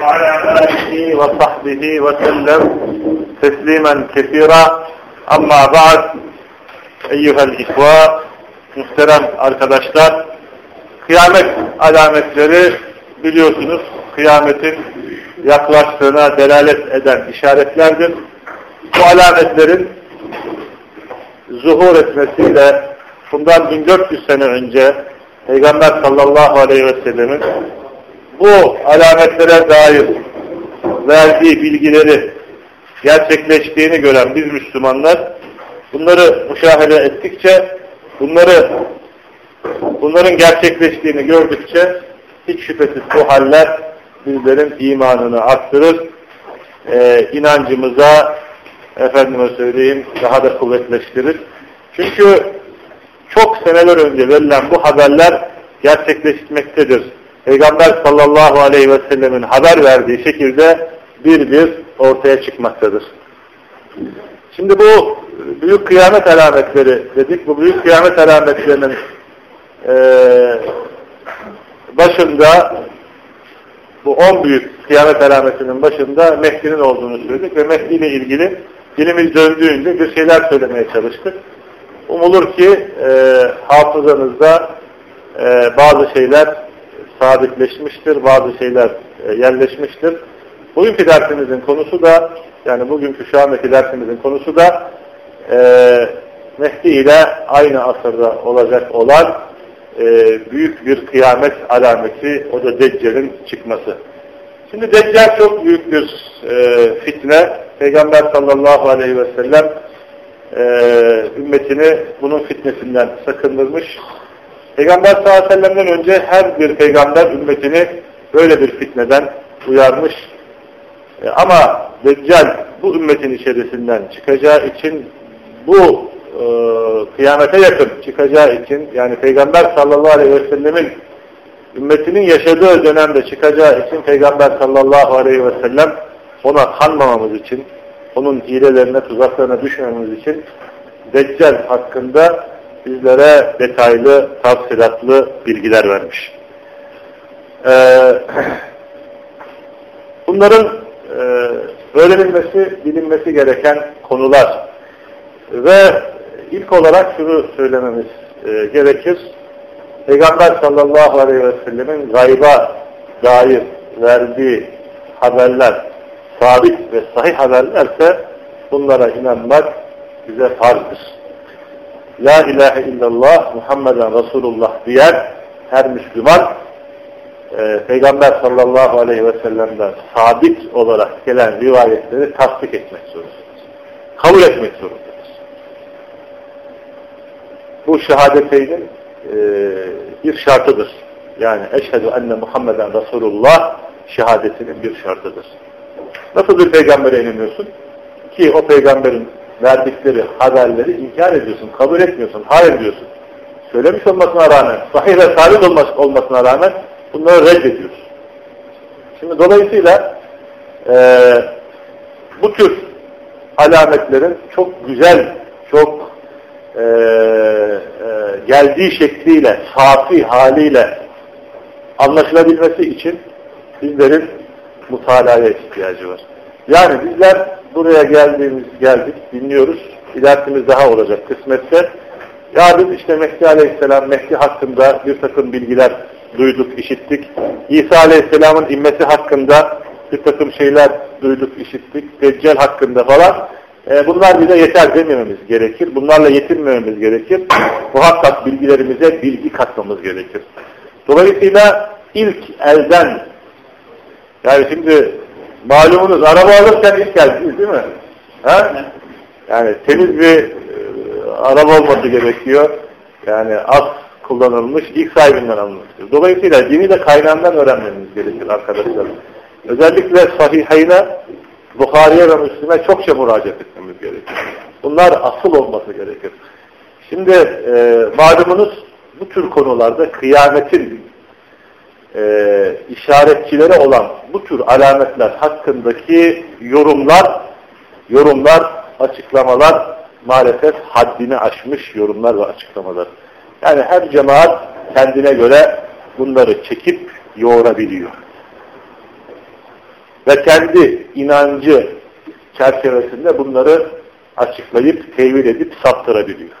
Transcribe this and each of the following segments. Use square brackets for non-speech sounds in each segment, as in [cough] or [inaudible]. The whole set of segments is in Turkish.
وعلى آله وصحبه وسلم تسليما كثيرا أما بعد أيها الإخوة muhterem arkadaşlar kıyamet alametleri biliyorsunuz kıyametin yaklaştığına delalet eden işaretlerdir. Bu alametlerin zuhur etmesiyle bundan 1400 sene önce Peygamber sallallahu aleyhi ve sellemin bu alametlere dair verdiği bilgileri gerçekleştiğini gören biz Müslümanlar bunları müşahede ettikçe bunları bunların gerçekleştiğini gördükçe hiç şüphesiz bu haller bizlerin imanını arttırır, e, inancımıza efendime söyleyeyim daha da kuvvetleştirir. Çünkü çok seneler önce verilen bu haberler gerçekleşmektedir. Peygamber sallallahu aleyhi ve sellemin haber verdiği şekilde bir bir ortaya çıkmaktadır. Şimdi bu büyük kıyamet alametleri dedik. Bu büyük kıyamet alametlerinin e, başında bu on büyük kıyamet alametinin başında Mehdi'nin olduğunu söyledik ve Mehdi ile ilgili dilimiz döndüğünde bir şeyler söylemeye çalıştık. Umulur ki e, hafızanızda e, bazı şeyler sabitleşmiştir, bazı şeyler e, yerleşmiştir. Bugünkü dersimizin konusu da, yani bugünkü şu andaki dersimizin konusu da e, Mehdi ile aynı asırda olacak olan e, büyük bir kıyamet alameti, o da Deccal'in çıkması. Şimdi Deccal çok büyük bir e, fitne. Peygamber sallallahu aleyhi ve sellem e, ümmetini bunun fitnesinden sakındırmış. Peygamber sallallahu aleyhi ve sellem'den önce her bir peygamber ümmetini böyle bir fitneden uyarmış. E, ama Deccal bu ümmetin içerisinden çıkacağı için bu e, kıyamete yakın çıkacağı için yani Peygamber sallallahu aleyhi ve sellemin ümmetinin yaşadığı dönemde çıkacağı için Peygamber sallallahu aleyhi ve sellem ona kanmamamız için onun hilelerine, tuzaklarına düşmememiz için Deccal hakkında bizlere detaylı, tafsilatlı bilgiler vermiş. Ee, [clears throat] bunların e, öğrenilmesi, bilinmesi gereken konular ve ilk olarak şunu söylememiz e, gerekir. Peygamber sallallahu aleyhi ve sellemin gayba dair verdiği haberler sabit ve sahih haberlerse bunlara inanmak bize farzdır. La ilahe illallah Muhammeden Resulullah diyen her Müslüman e, Peygamber sallallahu aleyhi ve sellem'den sabit olarak gelen rivayetleri tasdik etmek zorundadır. Kabul etmek zorundadır. Bu şehadeteynin e, bir şartıdır. Yani eşhedü enne Muhammeden Resulullah şehadetinin bir şartıdır. Nasıl bir peygambere inanıyorsun? Ki o peygamberin verdikleri haberleri inkar ediyorsun, kabul etmiyorsun, hayır diyorsun. Söylemiş olmasına rağmen, sahih ve sabit olmasına rağmen bunları reddediyorsun. Şimdi dolayısıyla e, bu tür alametlerin çok güzel, çok e, e, geldiği şekliyle, safi haliyle anlaşılabilmesi için bizlerin mutalaya ihtiyacı var. Yani bizler buraya geldiğimiz geldik, dinliyoruz. İlerisimiz daha olacak kısmetse. Ya biz işte Mehdi Aleyhisselam, Mehdi hakkında bir takım bilgiler duyduk, işittik. İsa Aleyhisselam'ın inmesi hakkında bir takım şeyler duyduk, işittik. Deccal hakkında falan. E, bunlar bize yeter demememiz gerekir. Bunlarla yetinmememiz gerekir. Muhakkak bilgilerimize bilgi katmamız gerekir. Dolayısıyla ilk elden yani şimdi malumunuz araba alırken ilk geldiniz değil mi? Ha? Yani temiz bir e, araba olması gerekiyor. Yani az kullanılmış, ilk sahibinden alınmıştır. Dolayısıyla dini de kaynağından öğrenmemiz gerekir arkadaşlar. Özellikle sahihayna, Bukhari'ye ve Müslim'e çokça müracaat etmemiz gerekir. Bunlar asıl olması gerekir. Şimdi e, malumunuz bu tür konularda kıyametin e, işaretçileri olan bu tür alametler hakkındaki yorumlar, yorumlar, açıklamalar maalesef haddini aşmış yorumlar ve açıklamalar. Yani her cemaat kendine göre bunları çekip yoğurabiliyor. ve kendi inancı çerçevesinde bunları açıklayıp, tevil edip saptırabiliyor.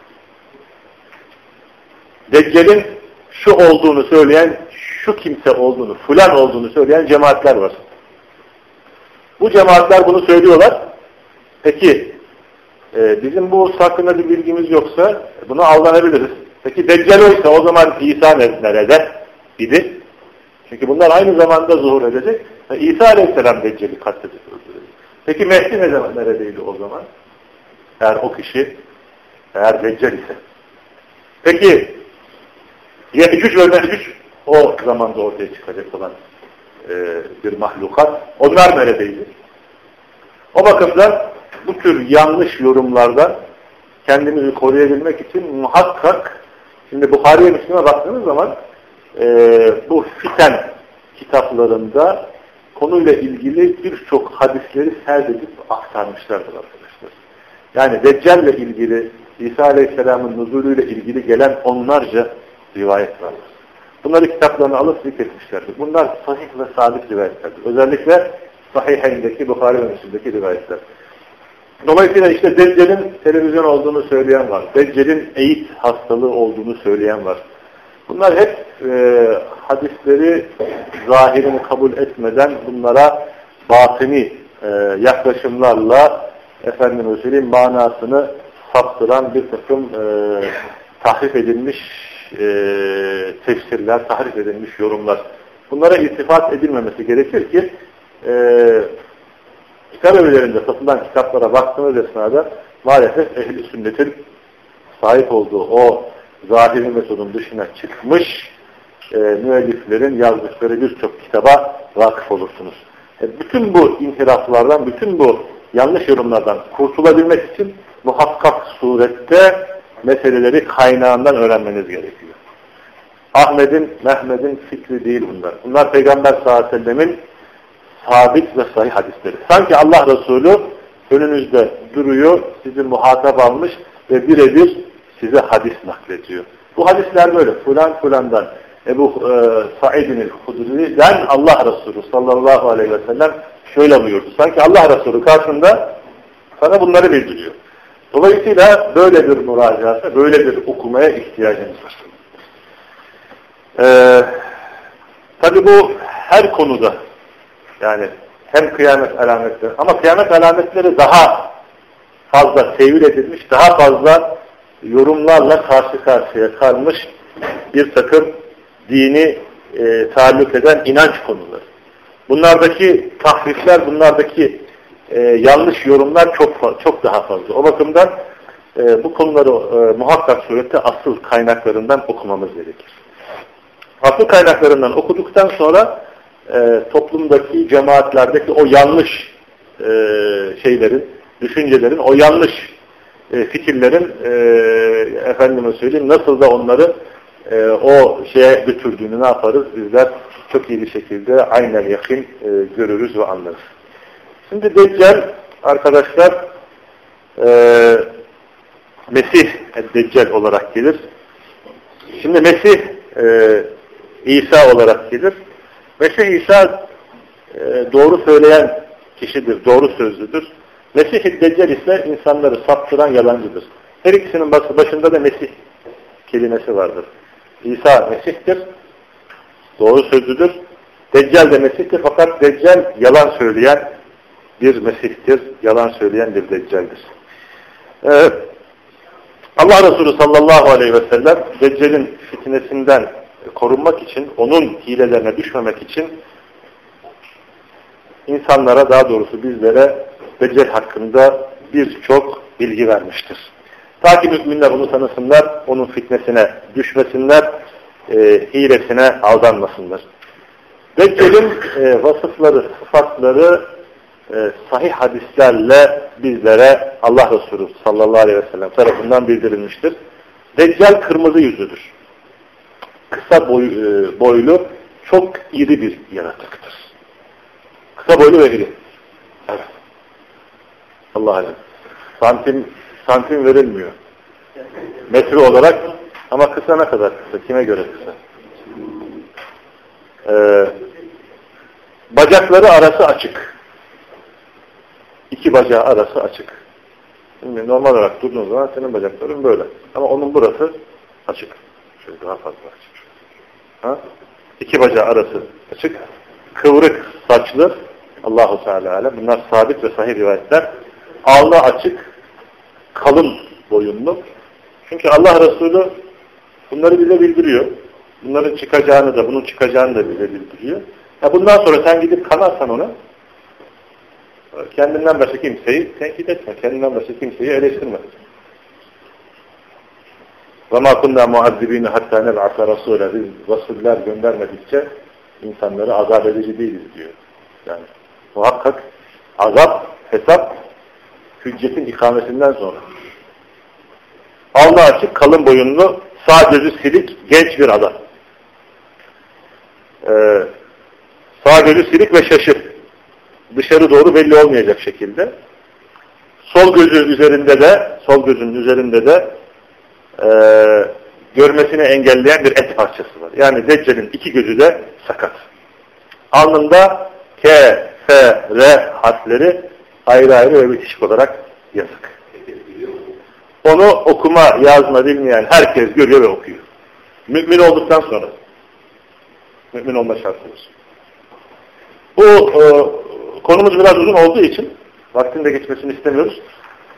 Deccal'in şu olduğunu söyleyen, şu kimse olduğunu, fulan olduğunu söyleyen cemaatler var. Bu cemaatler bunu söylüyorlar. Peki e, bizim bu hakkında bir bilgimiz yoksa buna aldanabiliriz. Peki Deccal oysa o zaman İsa nerede idi? Çünkü bunlar aynı zamanda zuhur edecek. İsa Aleyhisselam Deccal'i öldürecek. Peki Mehdi ne zaman neredeydi o zaman? Eğer o kişi eğer Deccal ise. Peki Yecüc ve Mecüc o zamanda ortaya çıkacak olan e, bir mahlukat. Onlar neredeydi? O bakımdan bu tür yanlış yorumlardan kendimizi koruyabilmek için muhakkak şimdi Bukhari'ye Müslüme baktığınız zaman e, bu fiten kitaplarında konuyla ilgili birçok hadisleri serdedip aktarmışlardır arkadaşlar. Yani Deccal ile ilgili İsa Aleyhisselam'ın nuzulüyle ilgili gelen onlarca rivayet vardır. Bunları kitaplarını alıp zikretmişlerdir. Bunlar sahih ve sabit rivayetlerdir. Özellikle Sahihay'ındaki Bukhari ve Müslim'deki rivayetler. Dolayısıyla işte Deccal'in televizyon olduğunu söyleyen var. Deccal'in eğit hastalığı olduğunu söyleyen var. Bunlar hep e, hadisleri zahirini kabul etmeden bunlara batini e, yaklaşımlarla efendim manasını saptıran bir takım e, tahrif edilmiş e, tefsirler, tahrif edilmiş yorumlar. Bunlara iltifat edilmemesi gerekir ki e, kitap evlerinde satılan kitaplara baktığınız esnada maalesef ehli sünnetin sahip olduğu o zahiri metodun dışına çıkmış e, müelliflerin yazdıkları birçok kitaba vakıf olursunuz. E, bütün bu inhiraflardan, bütün bu yanlış yorumlardan kurtulabilmek için muhakkak surette meseleleri kaynağından öğrenmeniz gerekiyor. Ahmet'in, Mehmet'in fikri değil bunlar. Bunlar Peygamber sallallahu aleyhi ve sellemin sabit ve sahih hadisleri. Sanki Allah Resulü önünüzde duruyor, sizi muhatap almış ve birebir size hadis naklediyor. Bu hadisler böyle. Fulan fulandan Ebu e, Sa'id'in el-Hudri'den Allah Resulü sallallahu aleyhi ve sellem şöyle buyurdu. Sanki Allah Resulü karşında sana bunları bildiriyor. Dolayısıyla böyle bir müracaata, böyle bir okumaya ihtiyacımız var. Ee, Tabi bu her konuda yani hem kıyamet alametleri ama kıyamet alametleri daha fazla tevil edilmiş, daha fazla yorumlarla karşı karşıya kalmış bir takım dini e, taalluk eden inanç konuları. Bunlardaki tahrifler, bunlardaki e, yanlış yorumlar çok çok daha fazla. O bakımdan e, bu konuları e, muhakkak surette asıl kaynaklarından okumamız gerekir. Asıl kaynaklarından okuduktan sonra e, toplumdaki, cemaatlerdeki o yanlış e, şeylerin, düşüncelerin, o yanlış e, fikirlerin e, efendime söyleyeyim nasıl da onları e, o şeye götürdüğünü ne yaparız? Bizler çok iyi bir şekilde aynen yakın e, görürüz ve anlarız. Şimdi Deccal arkadaşlar e, Mesih Deccal olarak gelir. Şimdi Mesih e, İsa olarak gelir. Mesih İsa e, doğru söyleyen kişidir, doğru sözlüdür. Mesih-i Deccal ise insanları saptıran yalancıdır. Her ikisinin başında da Mesih kelimesi vardır. İsa Mesih'tir, doğru sözlüdür. Deccal de Mesih'tir fakat Deccal yalan söyleyen bir Mesih'tir, yalan söyleyen bir Deccal'dir. Allah Resulü sallallahu aleyhi ve sellem Deccal'in fitnesinden korunmak için, onun hilelerine düşmemek için insanlara daha doğrusu bizlere Deccal hakkında birçok bilgi vermiştir. Ta ki müminler onu tanısınlar, onun fitnesine düşmesinler, e, hilesine aldanmasınlar. Deccal'in e, vasıfları, sıfatları e, sahih hadislerle bizlere Allah Resulü sallallahu aleyhi ve sellem tarafından bildirilmiştir. Deccal kırmızı yüzlüdür. Kısa boy, e, boylu, çok iri bir yaratıktır. Kısa boylu ve iri. Evet. Allah alem. Santim, santim verilmiyor. Metre olarak ama kısa ne kadar kısa? Kime göre kısa? Ee, bacakları arası açık. İki bacağı arası açık. Şimdi normal olarak durduğun zaman senin bacakların böyle. Ama onun burası açık. Şöyle daha fazla açık. Ha? İki bacağı arası açık. Kıvrık saçlı Allahu Teala alem. Bunlar sabit ve sahih rivayetler. Alnı açık, kalın boyunlu. Çünkü Allah Resulü bunları bize bildiriyor. Bunların çıkacağını da, bunun çıkacağını da bize bildiriyor. Ya bundan sonra sen gidip kanarsan ona, kendinden başka kimseyi tenkit etme, kendinden başka kimseyi eleştirme. وَمَا كُنَّا مُعَذِّب۪ينَ hatta نَبْعَثَ رَسُولَ Biz Resuller göndermedikçe insanları azap edici değiliz diyor. Yani muhakkak azap, hesap hüccetin ikamesinden sonra. Allah açık, kalın boyunlu, sağ gözü silik, genç bir adam. Ee, sağ gözü silik ve şaşır. Dışarı doğru belli olmayacak şekilde. Sol gözü üzerinde de, sol gözünün üzerinde de e, görmesini engelleyen bir et parçası var. Yani Deccal'in iki gözü de sakat. Alnında K, F, R harfleri ayrı ayrı ve bitişik olarak yazık. Onu okuma, yazma bilmeyen herkes görüyor ve okuyor. Mümin olduktan sonra. Mümin olma şartımız. Bu e, konumuz biraz uzun olduğu için vaktinde geçmesini istemiyoruz.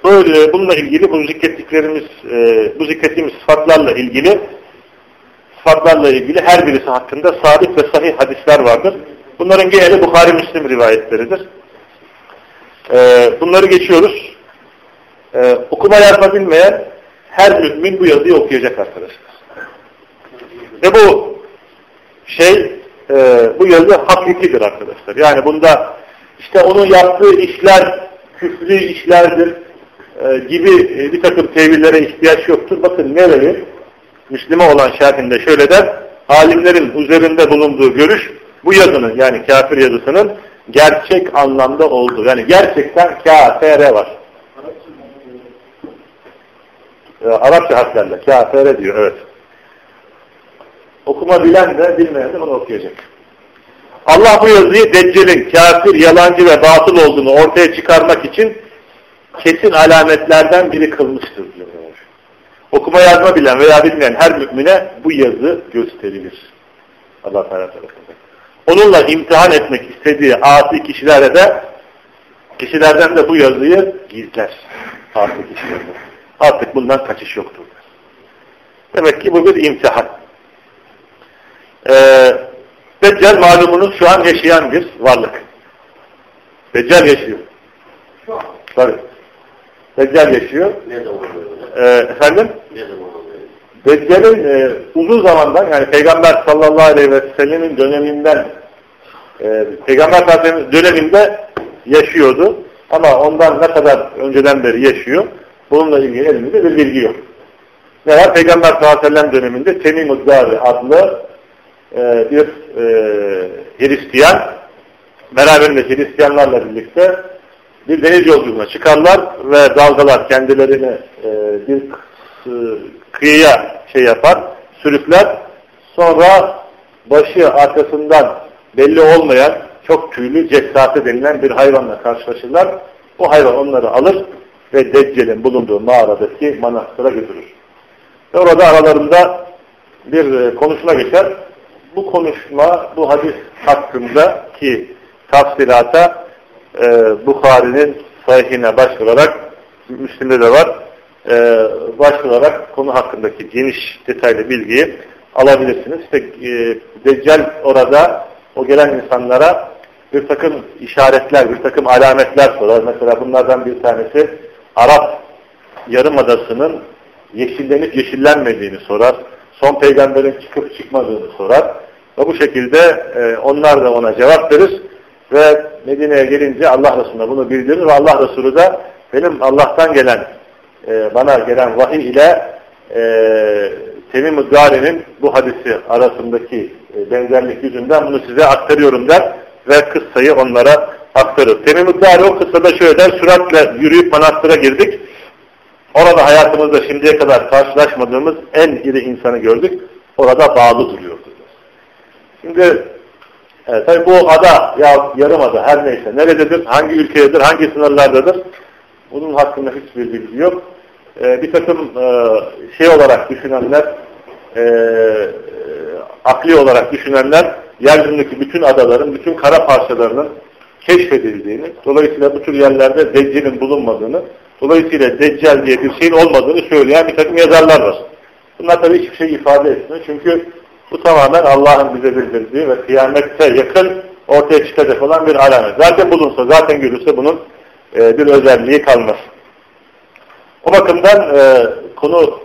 Böyle bununla ilgili bu zikrettiklerimiz, e, bu zikrettiğimiz sıfatlarla ilgili sıfatlarla ilgili her birisi hakkında sabit ve sahih hadisler vardır. Bunların geneli Bukhari Müslim rivayetleridir. E, bunları geçiyoruz. E, okuma yazma bilmeyen her mümin bu yazıyı okuyacak arkadaşlar. Ve bu şey, bu yazı hakikidir arkadaşlar. Yani bunda işte onun yaptığı işler küfrü işlerdir e, gibi e, bir takım tevillere ihtiyaç yoktur. Bakın nereyi Müslüman olan şerhinde şöyle der, alimlerin üzerinde bulunduğu görüş bu yazının yani kafir yazısının gerçek anlamda olduğu. Yani gerçekten kafir var. E, Arapça harflerle kafir diyor evet. Okuma bilen de bilmeyen de bunu okuyacak. Allah bu yazıyı Deccal'in kafir, yalancı ve batıl olduğunu ortaya çıkarmak için kesin alametlerden biri kılmıştır diyor. Okuma yazma bilen veya bilmeyen her mümine bu yazı gösterilir. Allah Teala tarafından. Onunla imtihan etmek istediği asi kişilere de kişilerden de bu yazıyı gizler. Asi kişilerden. Artık bundan kaçış yoktur. Demek ki bu bir imtihan. Ee, Deccal malumunuz şu an yaşayan bir varlık. Deccal yaşıyor. Şu an. Tabii. Deccal yaşıyor. Ne zaman Ee, efendim? Ne zaman Deccal'in e, uzun zamandan yani Peygamber sallallahu aleyhi ve sellemin döneminden e, Peygamber sallallahu döneminde yaşıyordu. Ama ondan ne kadar önceden beri yaşıyor bununla ilgili elimizde bir bilgi yok. Ne var? Peygamber sallallahu aleyhi ve sellem döneminde Temim Uddari adlı e, bir e, Hristiyan beraberinde Hristiyanlarla birlikte bir deniz yolculuğuna çıkarlar ve dalgalar kendilerini e, bir kıyıya şey yapar, sürükler. Sonra başı arkasından belli olmayan çok tüylü cessate denilen bir hayvanla karşılaşırlar. Bu hayvan onları alır ve Deccal'in bulunduğu mağaradaki manastıra götürür. Ve orada aralarında bir konuşma geçer. Bu konuşma, bu hadis hakkında ki tafsilata e, Bukhari'nin sahihine başvurarak Müslim'de de var e, başvurarak konu hakkındaki geniş detaylı bilgiyi alabilirsiniz. İşte e, Deccal orada o gelen insanlara bir takım işaretler, bir takım alametler sorar. Mesela bunlardan bir tanesi Arap Yarımadası'nın yeşillenip yeşillenmediğini sorar. Son peygamberin çıkıp çıkmadığını sorar. Ve bu şekilde e, onlar da ona cevap verir. Ve Medine'ye gelince Allah Resulü'ne bunu bildirir ve Allah Resulü de benim Allah'tan gelen, e, bana gelen vahiy ile e, Temim-i Gari'nin bu hadisi arasındaki e, benzerlik yüzünden bunu size aktarıyorum der ve kıssayı onlara aktarır. Temim-i Gari o kıssada şöyle der, süratle yürüyüp manastıra girdik. Orada hayatımızda şimdiye kadar karşılaşmadığımız en iri insanı gördük. Orada bağlı duruyordu. Şimdi Evet, tabii bu ada ya yarım ada her neyse nerededir, hangi ülkededir, hangi sınırlardadır bunun hakkında hiçbir bilgi yok. Ee, bir takım e, şey olarak düşünenler e, akli olarak düşünenler yeryüzündeki bütün adaların, bütün kara parçalarının keşfedildiğini, dolayısıyla bu tür yerlerde Deccal'in bulunmadığını, dolayısıyla Deccal diye bir şeyin olmadığını söyleyen bir takım yazarlar var. Bunlar tabii hiçbir şey ifade etmiyor. Çünkü bu tamamen Allah'ın bize bildirdiği ve kıyamette yakın ortaya çıkacak olan bir alamet. Zaten bulunsa, zaten görülse bunun e, bir özelliği kalmaz. O bakımdan e, konu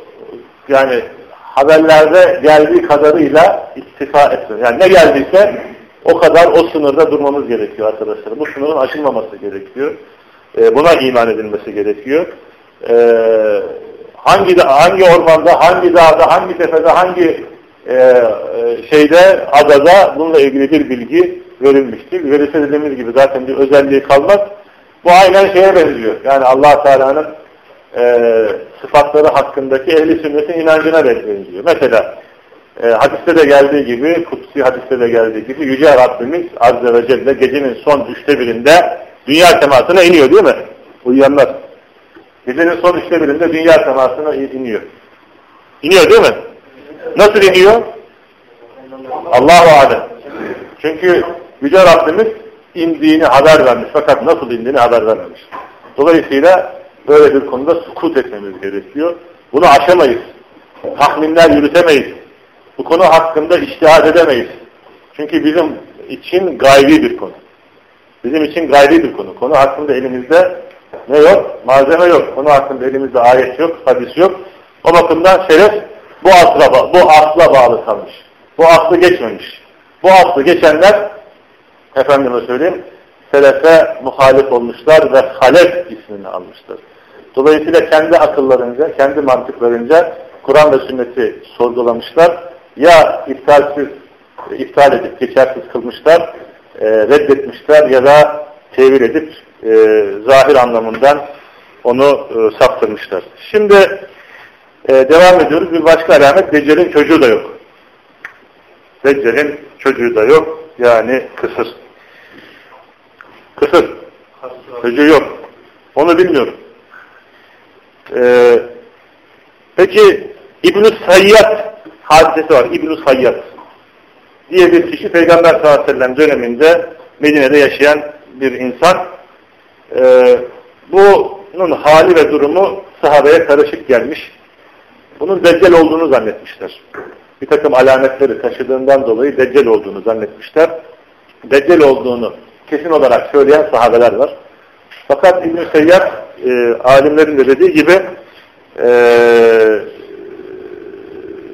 yani haberlerde geldiği kadarıyla iktifa etsin. Yani ne geldiyse o kadar o sınırda durmamız gerekiyor arkadaşlar. Bu sınırın aşılmaması gerekiyor. E, buna iman edilmesi gerekiyor. E, hangi hangi ormanda, hangi dağda, hangi tepede, hangi e, e, şeyde, adada bununla ilgili bir bilgi verilmiştir. Verirse dediğimiz gibi zaten bir özelliği kalmaz. Bu aynen şeye benziyor. Yani allah Teala'nın e, sıfatları hakkındaki ehli sünnetin inancına benziyor. Mesela e, hadiste de geldiği gibi, kutsi hadiste de geldiği gibi Yüce Rabbimiz Azze ve Celle gecenin son üçte birinde dünya temasına iniyor değil mi? Uyuyanlar. Gecenin son üçte birinde dünya temasına iniyor. İniyor değil mi? Nasıl iniyor? Allahu Alem. Çünkü Yüce Rabbimiz indiğini haber vermiş fakat nasıl indiğini haber vermemiş. Dolayısıyla böyle bir konuda sukut etmemiz gerekiyor. Bunu aşamayız. Tahminler yürütemeyiz. Bu konu hakkında iştihad edemeyiz. Çünkü bizim için gaybi bir konu. Bizim için gaybi bir konu. Konu hakkında elimizde ne yok? Malzeme yok. Konu hakkında elimizde ayet yok, hadis yok. O bakımdan şeref bu asla, bu asla bağlı kalmış. Bu aslı geçmemiş. Bu aslı geçenler efendime söyleyeyim selefe muhalif olmuşlar ve halef ismini almışlar. Dolayısıyla kendi akıllarınca, kendi mantıklarınca Kur'an ve sünneti sorgulamışlar. Ya iptalsiz, iptal edip geçersiz kılmışlar, e, reddetmişler ya da tevil edip e, zahir anlamından onu e, saptırmışlar. Şimdi e, devam ediyoruz. Bir başka alamet Deccal'in çocuğu da yok. Deccal'in çocuğu da yok. Yani kısır. Kısır. Çocuğu yok. Onu bilmiyorum. Ee, peki İbn-i Sayyad hadisesi var. İbn-i Sayyad diye bir kişi Peygamber sallallahu aleyhi ve sellem döneminde Medine'de yaşayan bir insan. Ee, bunun hali ve durumu sahabeye karışık gelmiş. Bunun deccal olduğunu zannetmişler. Bir takım alametleri taşıdığından dolayı deccal olduğunu zannetmişler. Deccal olduğunu kesin olarak söyleyen sahabeler var. Fakat İbn-i Seyyar e, alimlerin de dediği gibi e,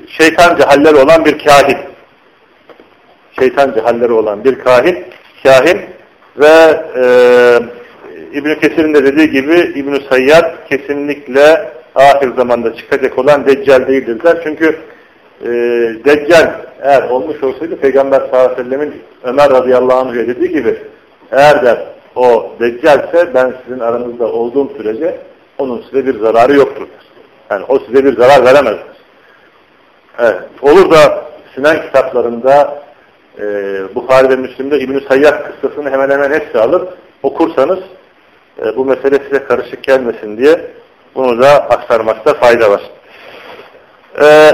şeytanca halleri olan bir kahin. Şeytanca halleri olan bir kahin, kahin ve e, İbn-i Kesir'in de dediği gibi İbn-i Seyyar kesinlikle ahir zamanda çıkacak olan Deccal değildirler. Çünkü e, Deccal eğer olmuş olsaydı Peygamber sallallahu aleyhi ve sellemin Ömer radıyallahu anh dediği gibi eğer der o deccalse ben sizin aranızda olduğum sürece onun size bir zararı yoktur. Yani o size bir zarar veremez. Evet. Olur da Sinan kitaplarında e, Bukhari ve Müslim'de İbn-i Sayyad kıssasını hemen hemen hepsi alır. Okursanız e, bu mesele size karışık gelmesin diye bunu da aktarmakta fayda var. E,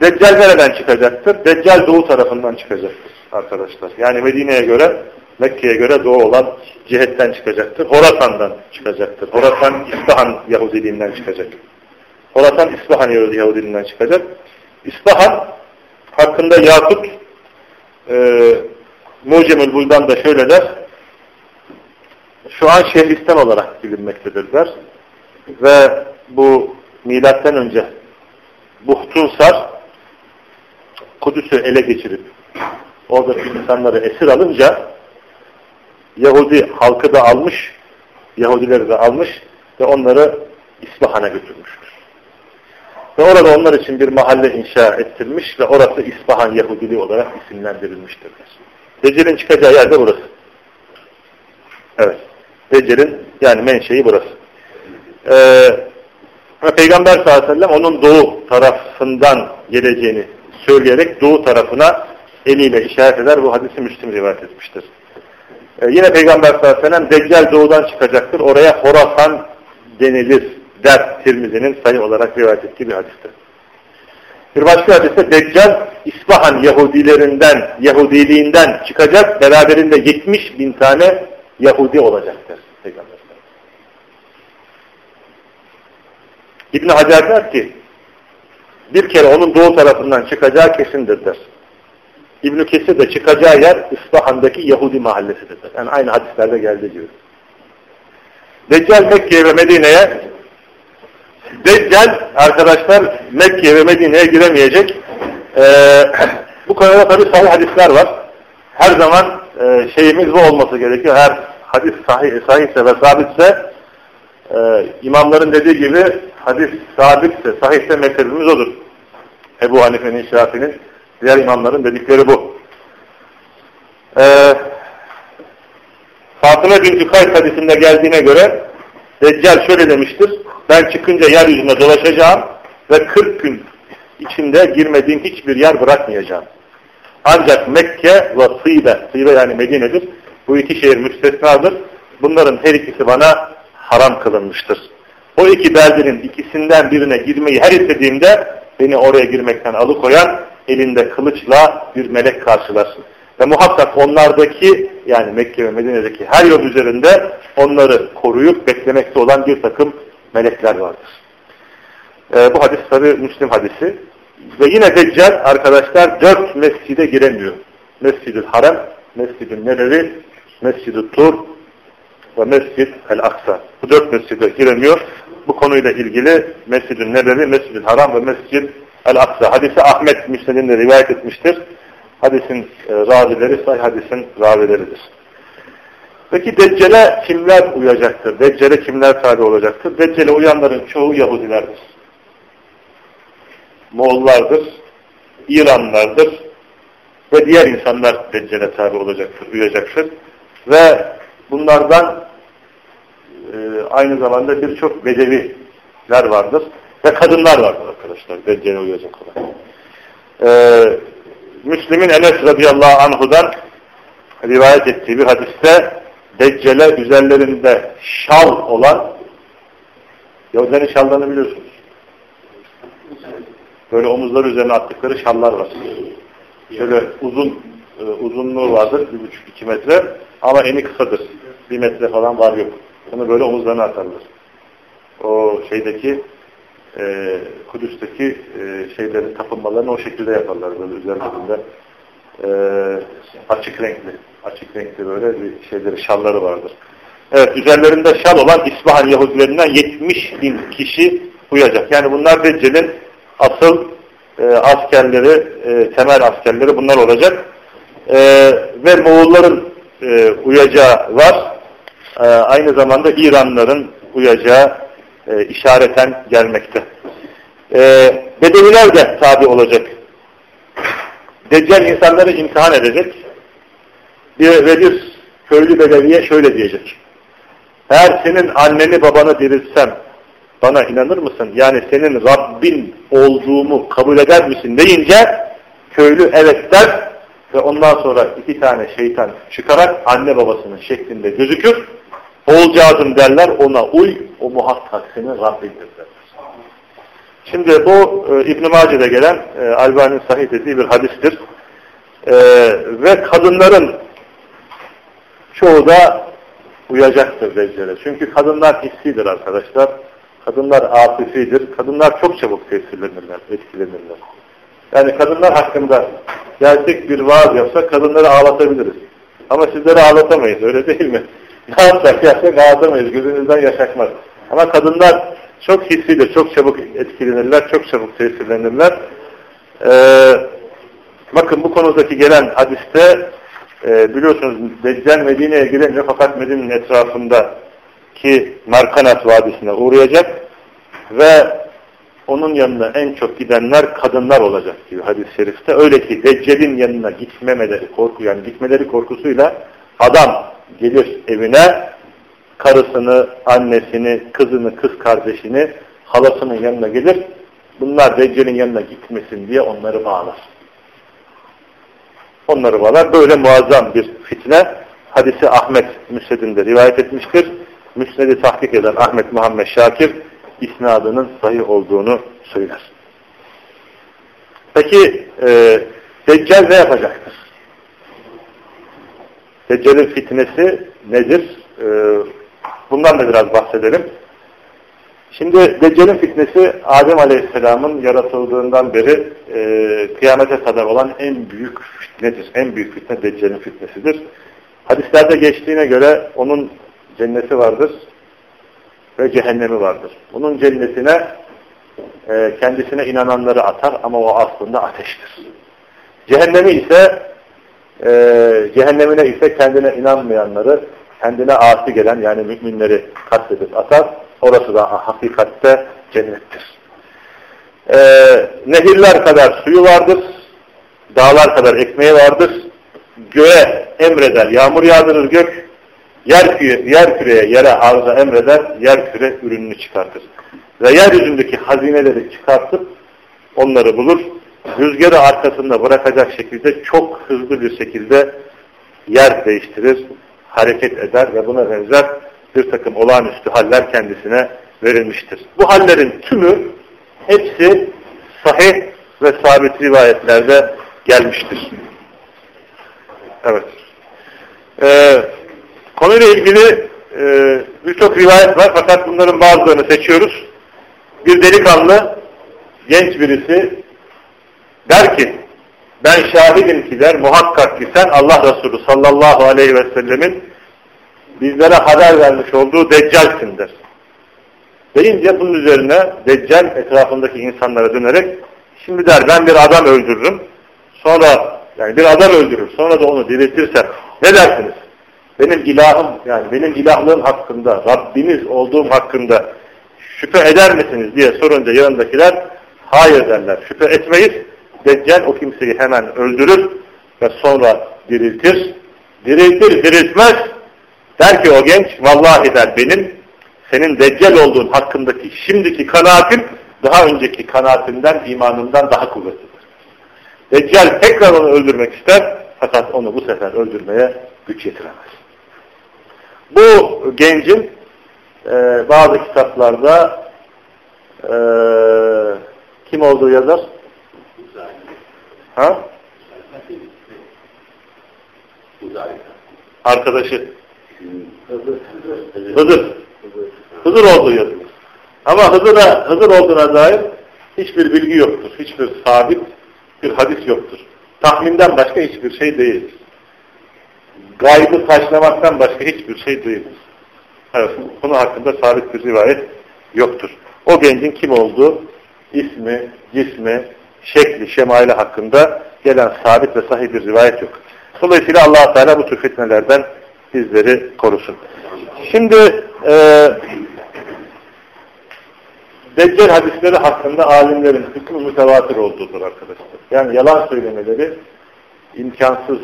Deccal nereden çıkacaktır? Deccal doğu tarafından çıkacaktır arkadaşlar. Yani Medine'ye göre, Mekke'ye göre doğu olan cihetten çıkacaktır. Horasan'dan çıkacaktır. Horasan İsfahan Yahudiliğinden çıkacak. Horasan İsfahan Yahudiliğinden çıkacak. İsfahan hakkında Yakut e, Mucemül Buldan da şöyle der. Şu an Şehristan olarak bilinmektedirler. Ve bu milattan önce Buhtunsar Kudüs'ü ele geçirip oradaki insanları esir alınca Yahudi halkı da almış, Yahudileri de almış ve onları İsfahan'a götürmüştür. Ve orada onlar için bir mahalle inşa ettirmiş ve orası İsfahan Yahudiliği olarak isimlendirilmiştir. Deccal'in çıkacağı yer de burası. Evet. Deccal'in yani menşei burası. Ee, Peygamber sallallahu aleyhi ve sellem onun doğu tarafından geleceğini söyleyerek doğu tarafına eliyle işaret eder. Bu hadisi Müslim rivayet etmiştir. Ee, yine Peygamber sallallahu aleyhi ve sellem Deccal doğudan çıkacaktır. Oraya Horasan denilir der Tirmizi'nin sayı olarak rivayet ettiği bir hadistir. Bir başka hadiste Deccal İsfahan Yahudilerinden, Yahudiliğinden çıkacak. Beraberinde 70 bin tane Yahudi olacaktır. Peygamber İbn Hacer der ki bir kere onun doğu tarafından çıkacağı kesindir der. İbn Kesir de çıkacağı yer İsfahan'daki Yahudi mahallesidir. Der. Yani aynı hadislerde geldi diyor. Deccal Mekke'ye ve Medine'ye Deccal arkadaşlar Mekke'ye ve Medine'ye giremeyecek. Ee, bu konuda tabi sahih hadisler var. Her zaman e, şeyimiz bu olması gerekiyor. Her hadis sahih, sahihse ve sabitse e, imamların dediği gibi hadis sabitse, sahihse mezhebimiz odur. Ebu Hanife'nin, Şafi'nin, diğer imamların dedikleri bu. Ee, Fatıma bin Kays hadisinde geldiğine göre Deccal şöyle demiştir. Ben çıkınca yeryüzünde dolaşacağım ve 40 gün içinde girmediğim hiçbir yer bırakmayacağım. Ancak Mekke ve Sıybe, Sıybe yani Medine'dir. Bu iki şehir müstesnadır. Bunların her ikisi bana haram kılınmıştır. O iki beldenin ikisinden birine girmeyi her istediğimde beni oraya girmekten alıkoyan elinde kılıçla bir melek karşılarsın. Ve muhakkak onlardaki yani Mekke ve Medine'deki her yol üzerinde onları koruyup beklemekte olan bir takım melekler vardır. Ee, bu hadis tabi Müslim hadisi. Ve yine Deccal arkadaşlar dört mescide giremiyor. Mescid-i Harem, Mescid-i Nebevi, Mescid-i Tur ve Mescid el-Aksa. Bu dört mescide giremiyor. Bu konuyla ilgili Mescid-i Nebevi, Mescid-i Haram ve Mescid el-Aksa. Hadisi Ahmet Müsned'in rivayet etmiştir. Hadisin e, ravileri say hadisin ravileridir. Peki Deccale kimler uyacaktır? Deccale kimler tabi olacaktır? Deccale uyanların çoğu Yahudilerdir. Moğollardır, İranlardır ve diğer insanlar Deccale tabi olacaktır, uyacaktır. Ve bunlardan e, aynı zamanda birçok bedeviler vardır ve kadınlar vardır arkadaşlar Deccale uyacak olan. E, Müslim'in Enes radıyallahu anhudan rivayet ettiği bir hadiste Deccale üzerlerinde şal olan Yahudilerin şallarını biliyorsunuz. Böyle omuzları üzerine attıkları şallar var. Şöyle uzun e, uzunluğu vardır. Bir buçuk iki metre. Ama eni kısadır. Bir metre falan var yok. Onu böyle omuzlarına atarlar. O şeydeki e, Kudüs'teki e, şeylerin tapınmalarını o şekilde yaparlar böyle üzerlerinde e, açık renkli açık renkli böyle bir şeyleri şalları vardır. Evet üzerlerinde şal olan İsfahan Yahudilerinden 70 bin kişi uyacak. Yani bunlar Deccal'in asıl e, askerleri, e, temel askerleri bunlar olacak. E, ve Moğolların e, uyacağı var. E, aynı zamanda İranların uyacağı e, işareten gelmekte. E, Bedeviler de tabi olacak. Deccal insanları imtihan edecek. Bir, ve bir köylü bedeviye şöyle diyecek. Eğer senin anneni babanı diriltsem bana inanır mısın? Yani senin Rabbin olduğumu kabul eder misin deyince köylü evet der ve ondan sonra iki tane şeytan çıkarak anne babasının şeklinde gözükür. Oğulcağızım derler ona uy o muhakkak senin Rabbindir derler. Şimdi bu e, İbn-i Mace'de gelen e, Albani'nin sahih dediği bir hadistir. E, ve kadınların çoğu da uyacaktır Deccal'e. Çünkü kadınlar hissidir arkadaşlar. Kadınlar afifidir. Kadınlar çok çabuk tesirlenirler, etkilenirler. Yani kadınlar hakkında gerçek bir vaaz yapsak kadınları ağlatabiliriz. Ama sizleri ağlatamayız öyle değil mi? [laughs] Ne yapsak yapsak ağlatamayız. Gözünüzden yaşakmaz. Ama kadınlar çok hissidir, çok çabuk etkilenirler, çok çabuk tesirlenirler. Ee, bakın bu konudaki gelen hadiste e, biliyorsunuz Deccal Medine'ye girince fakat Medine'nin etrafında ki Markanat Vadisi'ne uğrayacak ve onun yanına en çok gidenler kadınlar olacak diyor hadis-i şerifte. Öyle ki Deccal'in yanına gitmemeleri korku yani gitmeleri korkusuyla adam gelir evine karısını, annesini, kızını, kız kardeşini, halasının yanına gelir. Bunlar Deccal'in yanına gitmesin diye onları bağlar. onları bağlar. Böyle muazzam bir fitne hadisi Ahmet Müsned'inde rivayet etmiştir. Müsned'i tahkik eden Ahmet Muhammed Şakir isnadının sahih olduğunu söyler. Peki e, Deccal ne yapacaktır? Deccal'in fitnesi nedir? E, bundan da biraz bahsedelim. Şimdi Deccal'in fitnesi Adem Aleyhisselam'ın yaratıldığından beri e, kıyamete kadar olan en büyük fitnedir. En büyük fitne Deccal'in fitnesidir. Hadislerde geçtiğine göre onun cenneti vardır ve cehennemi vardır. Onun cennetine e, kendisine inananları atar ama o aslında ateştir. Cehennemi ise e, cehennemine ise kendine inanmayanları kendine asi gelen yani müminleri katledip atar. Orası da hakikatte cennettir. E, nehirler kadar suyu vardır. Dağlar kadar ekmeği vardır. Göğe emreder, yağmur yağdırır gök. Yer, yer küreye, yere arıza emreder, yer küre ürününü çıkartır. Ve yeryüzündeki hazineleri çıkartıp onları bulur. Rüzgarı arkasında bırakacak şekilde çok hızlı bir şekilde yer değiştirir, hareket eder ve buna benzer bir takım olağanüstü haller kendisine verilmiştir. Bu hallerin tümü hepsi sahih ve sabit rivayetlerde gelmiştir. Evet. Ee, konuyla ilgili e, birçok rivayet var fakat bunların bazılarını seçiyoruz. Bir delikanlı, genç birisi der ki ben şahidim ki der muhakkak ki sen Allah Resulü sallallahu aleyhi ve sellemin bizlere haber vermiş olduğu deccalsin der. Deyince bunun üzerine deccal etrafındaki insanlara dönerek şimdi der ben bir adam öldürürüm sonra yani bir adam öldürür sonra da onu diriltirse ne dersiniz? Benim ilahım yani benim ilahlığım hakkında Rabbiniz olduğum hakkında şüphe eder misiniz diye sorunca yanındakiler hayır derler. Şüphe etmeyiz. Deccal o kimseyi hemen öldürür ve sonra diriltir. Diriltir, diriltmez. Der ki o genç, vallahi der benim senin deccal olduğun hakkındaki şimdiki kanaatim daha önceki kanaatimden, imanımdan daha kuvvetlidir. Deccal tekrar onu öldürmek ister fakat onu bu sefer öldürmeye güç yetiremez. Bu gencin e, bazı kitaplarda e, kim olduğu yazar? Ha? Arkadaşı. Hızır. Hızır olduğu yazılır. Ama Hızır'a, Hızır olduğuna dair hiçbir bilgi yoktur. Hiçbir sabit bir hadis yoktur. Tahminden başka hiçbir şey değildir. Gaybı taşlamaktan başka hiçbir şey değildir. Evet, konu hakkında sabit bir rivayet yoktur. O gencin kim olduğu, ismi, cismi, şekli, şemaili hakkında gelen sabit ve sahih bir rivayet yok. Dolayısıyla allah Teala bu tür fitnelerden bizleri korusun. Şimdi e, Deccal hadisleri hakkında alimlerin hükmü mütevatir olduğudur arkadaşlar. Yani yalan söylemeleri imkansız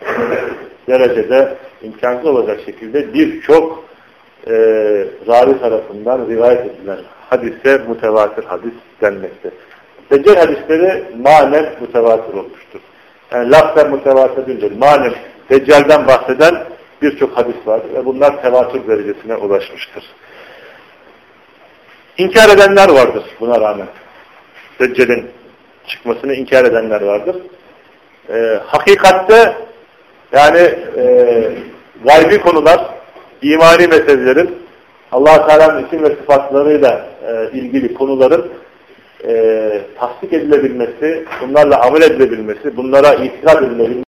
[laughs] derecede imkansız olacak şekilde birçok e, ravi tarafından rivayet edilen hadise mütevatir hadis denmekte. Deccal hadisleri manen mütevatir olmuştur. Yani lafzen mütevatir değildir. Manen Deccal'den bahseden birçok hadis vardır ve bunlar tevatür derecesine ulaşmıştır. İnkar edenler vardır buna rağmen. Deccal'in çıkmasını inkar edenler vardır. Ee, hakikatte yani e, gaybi konular, imani meselelerin allah Teala'nın isim ve sıfatlarıyla e, ilgili konuların e, tasdik edilebilmesi, bunlarla amel edilebilmesi, bunlara itikad edilebilmesi